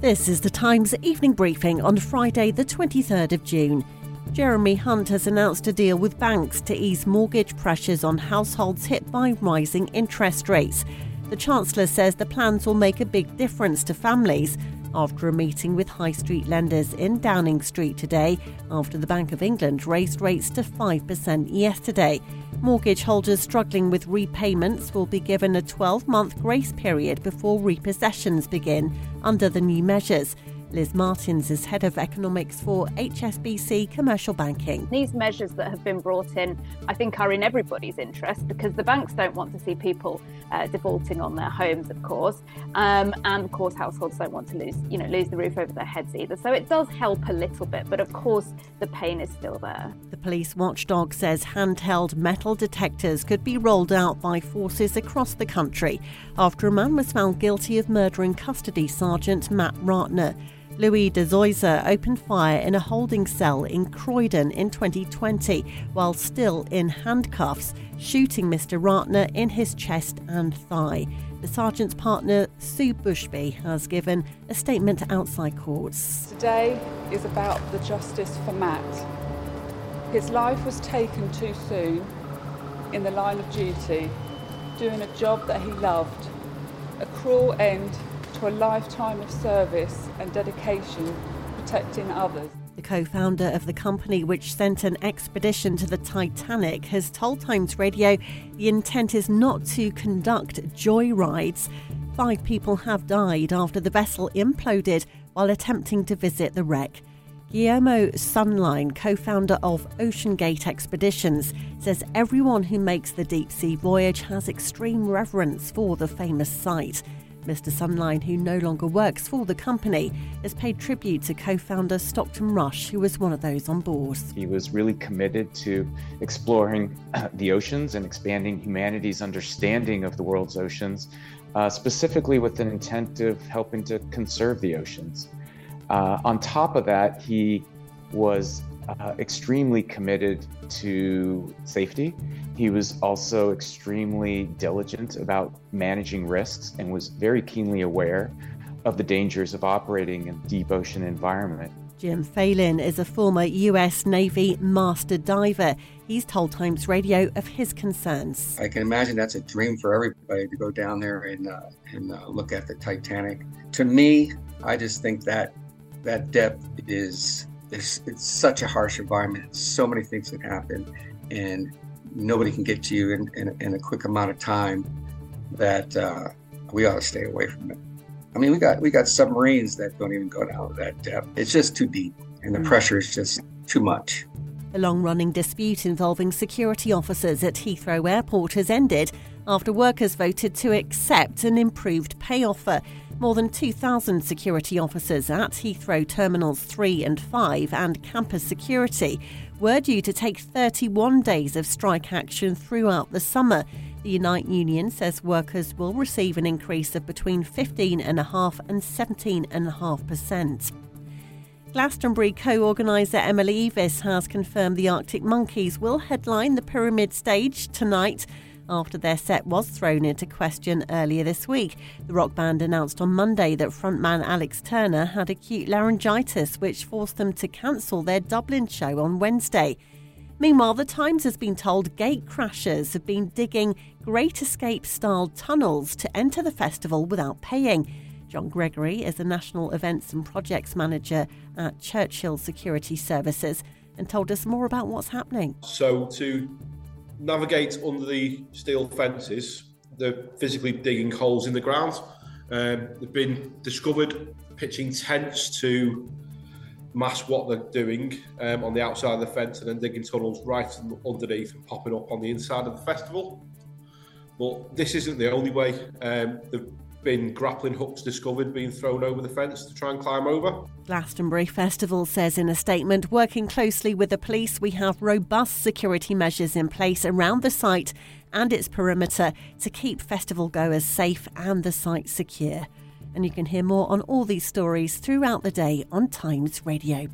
This is the Times evening briefing on Friday, the 23rd of June. Jeremy Hunt has announced a deal with banks to ease mortgage pressures on households hit by rising interest rates. The Chancellor says the plans will make a big difference to families after a meeting with high street lenders in Downing Street today after the Bank of England raised rates to 5% yesterday. Mortgage holders struggling with repayments will be given a 12 month grace period before repossessions begin under the new measures. Liz Martins is head of economics for HSBC Commercial Banking. These measures that have been brought in, I think, are in everybody's interest because the banks don't want to see people uh, defaulting on their homes, of course, um, and of course, households don't want to lose, you know, lose the roof over their heads either. So it does help a little bit, but of course, the pain is still there. The police watchdog says handheld metal detectors could be rolled out by forces across the country after a man was found guilty of murdering custody sergeant Matt Ratana. Louis de Zoysa opened fire in a holding cell in Croydon in 2020 while still in handcuffs, shooting Mr. Ratana in his chest and thigh. The sergeant's partner, Sue Bushby, has given a statement outside courts. Today is about the justice for Matt. His life was taken too soon in the line of duty, doing a job that he loved. A cruel end to a lifetime of service and dedication protecting others. The co founder of the company which sent an expedition to the Titanic has told Times Radio the intent is not to conduct joyrides. Five people have died after the vessel imploded while attempting to visit the wreck. Guillermo Söhnlein, co founder of OceanGate Expeditions, says everyone who makes the deep sea voyage has extreme reverence for the famous site. Mr. Söhnlein, who no longer works for the company, has paid tribute to co founder Stockton Rush, who was one of those on board. He was really committed to exploring the oceans and expanding humanity's understanding of the world's oceans, uh, specifically with an intent of helping to conserve the oceans. Uh, on top of that, he was uh, extremely committed to safety. He was also extremely diligent about managing risks and was very keenly aware of the dangers of operating in deep ocean environment. Jim Phelan is a former US Navy master diver. He's told Times Radio of his concerns. I can imagine that's a dream for everybody to go down there and uh, and uh, look at the Titanic. To me, I just think that that depth is it's, it's such a harsh environment. So many things can happen, and nobody can get to you in, in, in a quick amount of time. That uh, we ought to stay away from it. I mean, we got we got submarines that don't even go down that depth. It's just too deep, and the mm. pressure is just too much. The long running dispute involving security officers at Heathrow Airport has ended after workers voted to accept an improved pay offer. More than 2,000 security officers at Heathrow Terminals 3 and 5 and campus security were due to take 31 days of strike action throughout the summer. The Unite Union says workers will receive an increase of between 15.5 and 17.5%. Glastonbury co organiser Emily Eavis has confirmed the Arctic Monkeys will headline the Pyramid stage tonight after their set was thrown into question earlier this week. The rock band announced on Monday that frontman Alex Turner had acute laryngitis, which forced them to cancel their Dublin show on Wednesday. Meanwhile, The Times has been told gate crashers have been digging Great Escape style tunnels to enter the festival without paying. John Gregory is the National Events and Projects Manager at Churchill Security Services and told us more about what's happening. So, to navigate under the steel fences, they're physically digging holes in the ground. Um, they've been discovered pitching tents to mask what they're doing um, on the outside of the fence and then digging tunnels right underneath and popping up on the inside of the festival. But this isn't the only way. Um, there've been grappling hooks discovered being thrown over the fence to try and climb over. Glastonbury Festival says in a statement working closely with the police, we have robust security measures in place around the site and its perimeter to keep festival goers safe and the site secure. And you can hear more on all these stories throughout the day on Times Radio.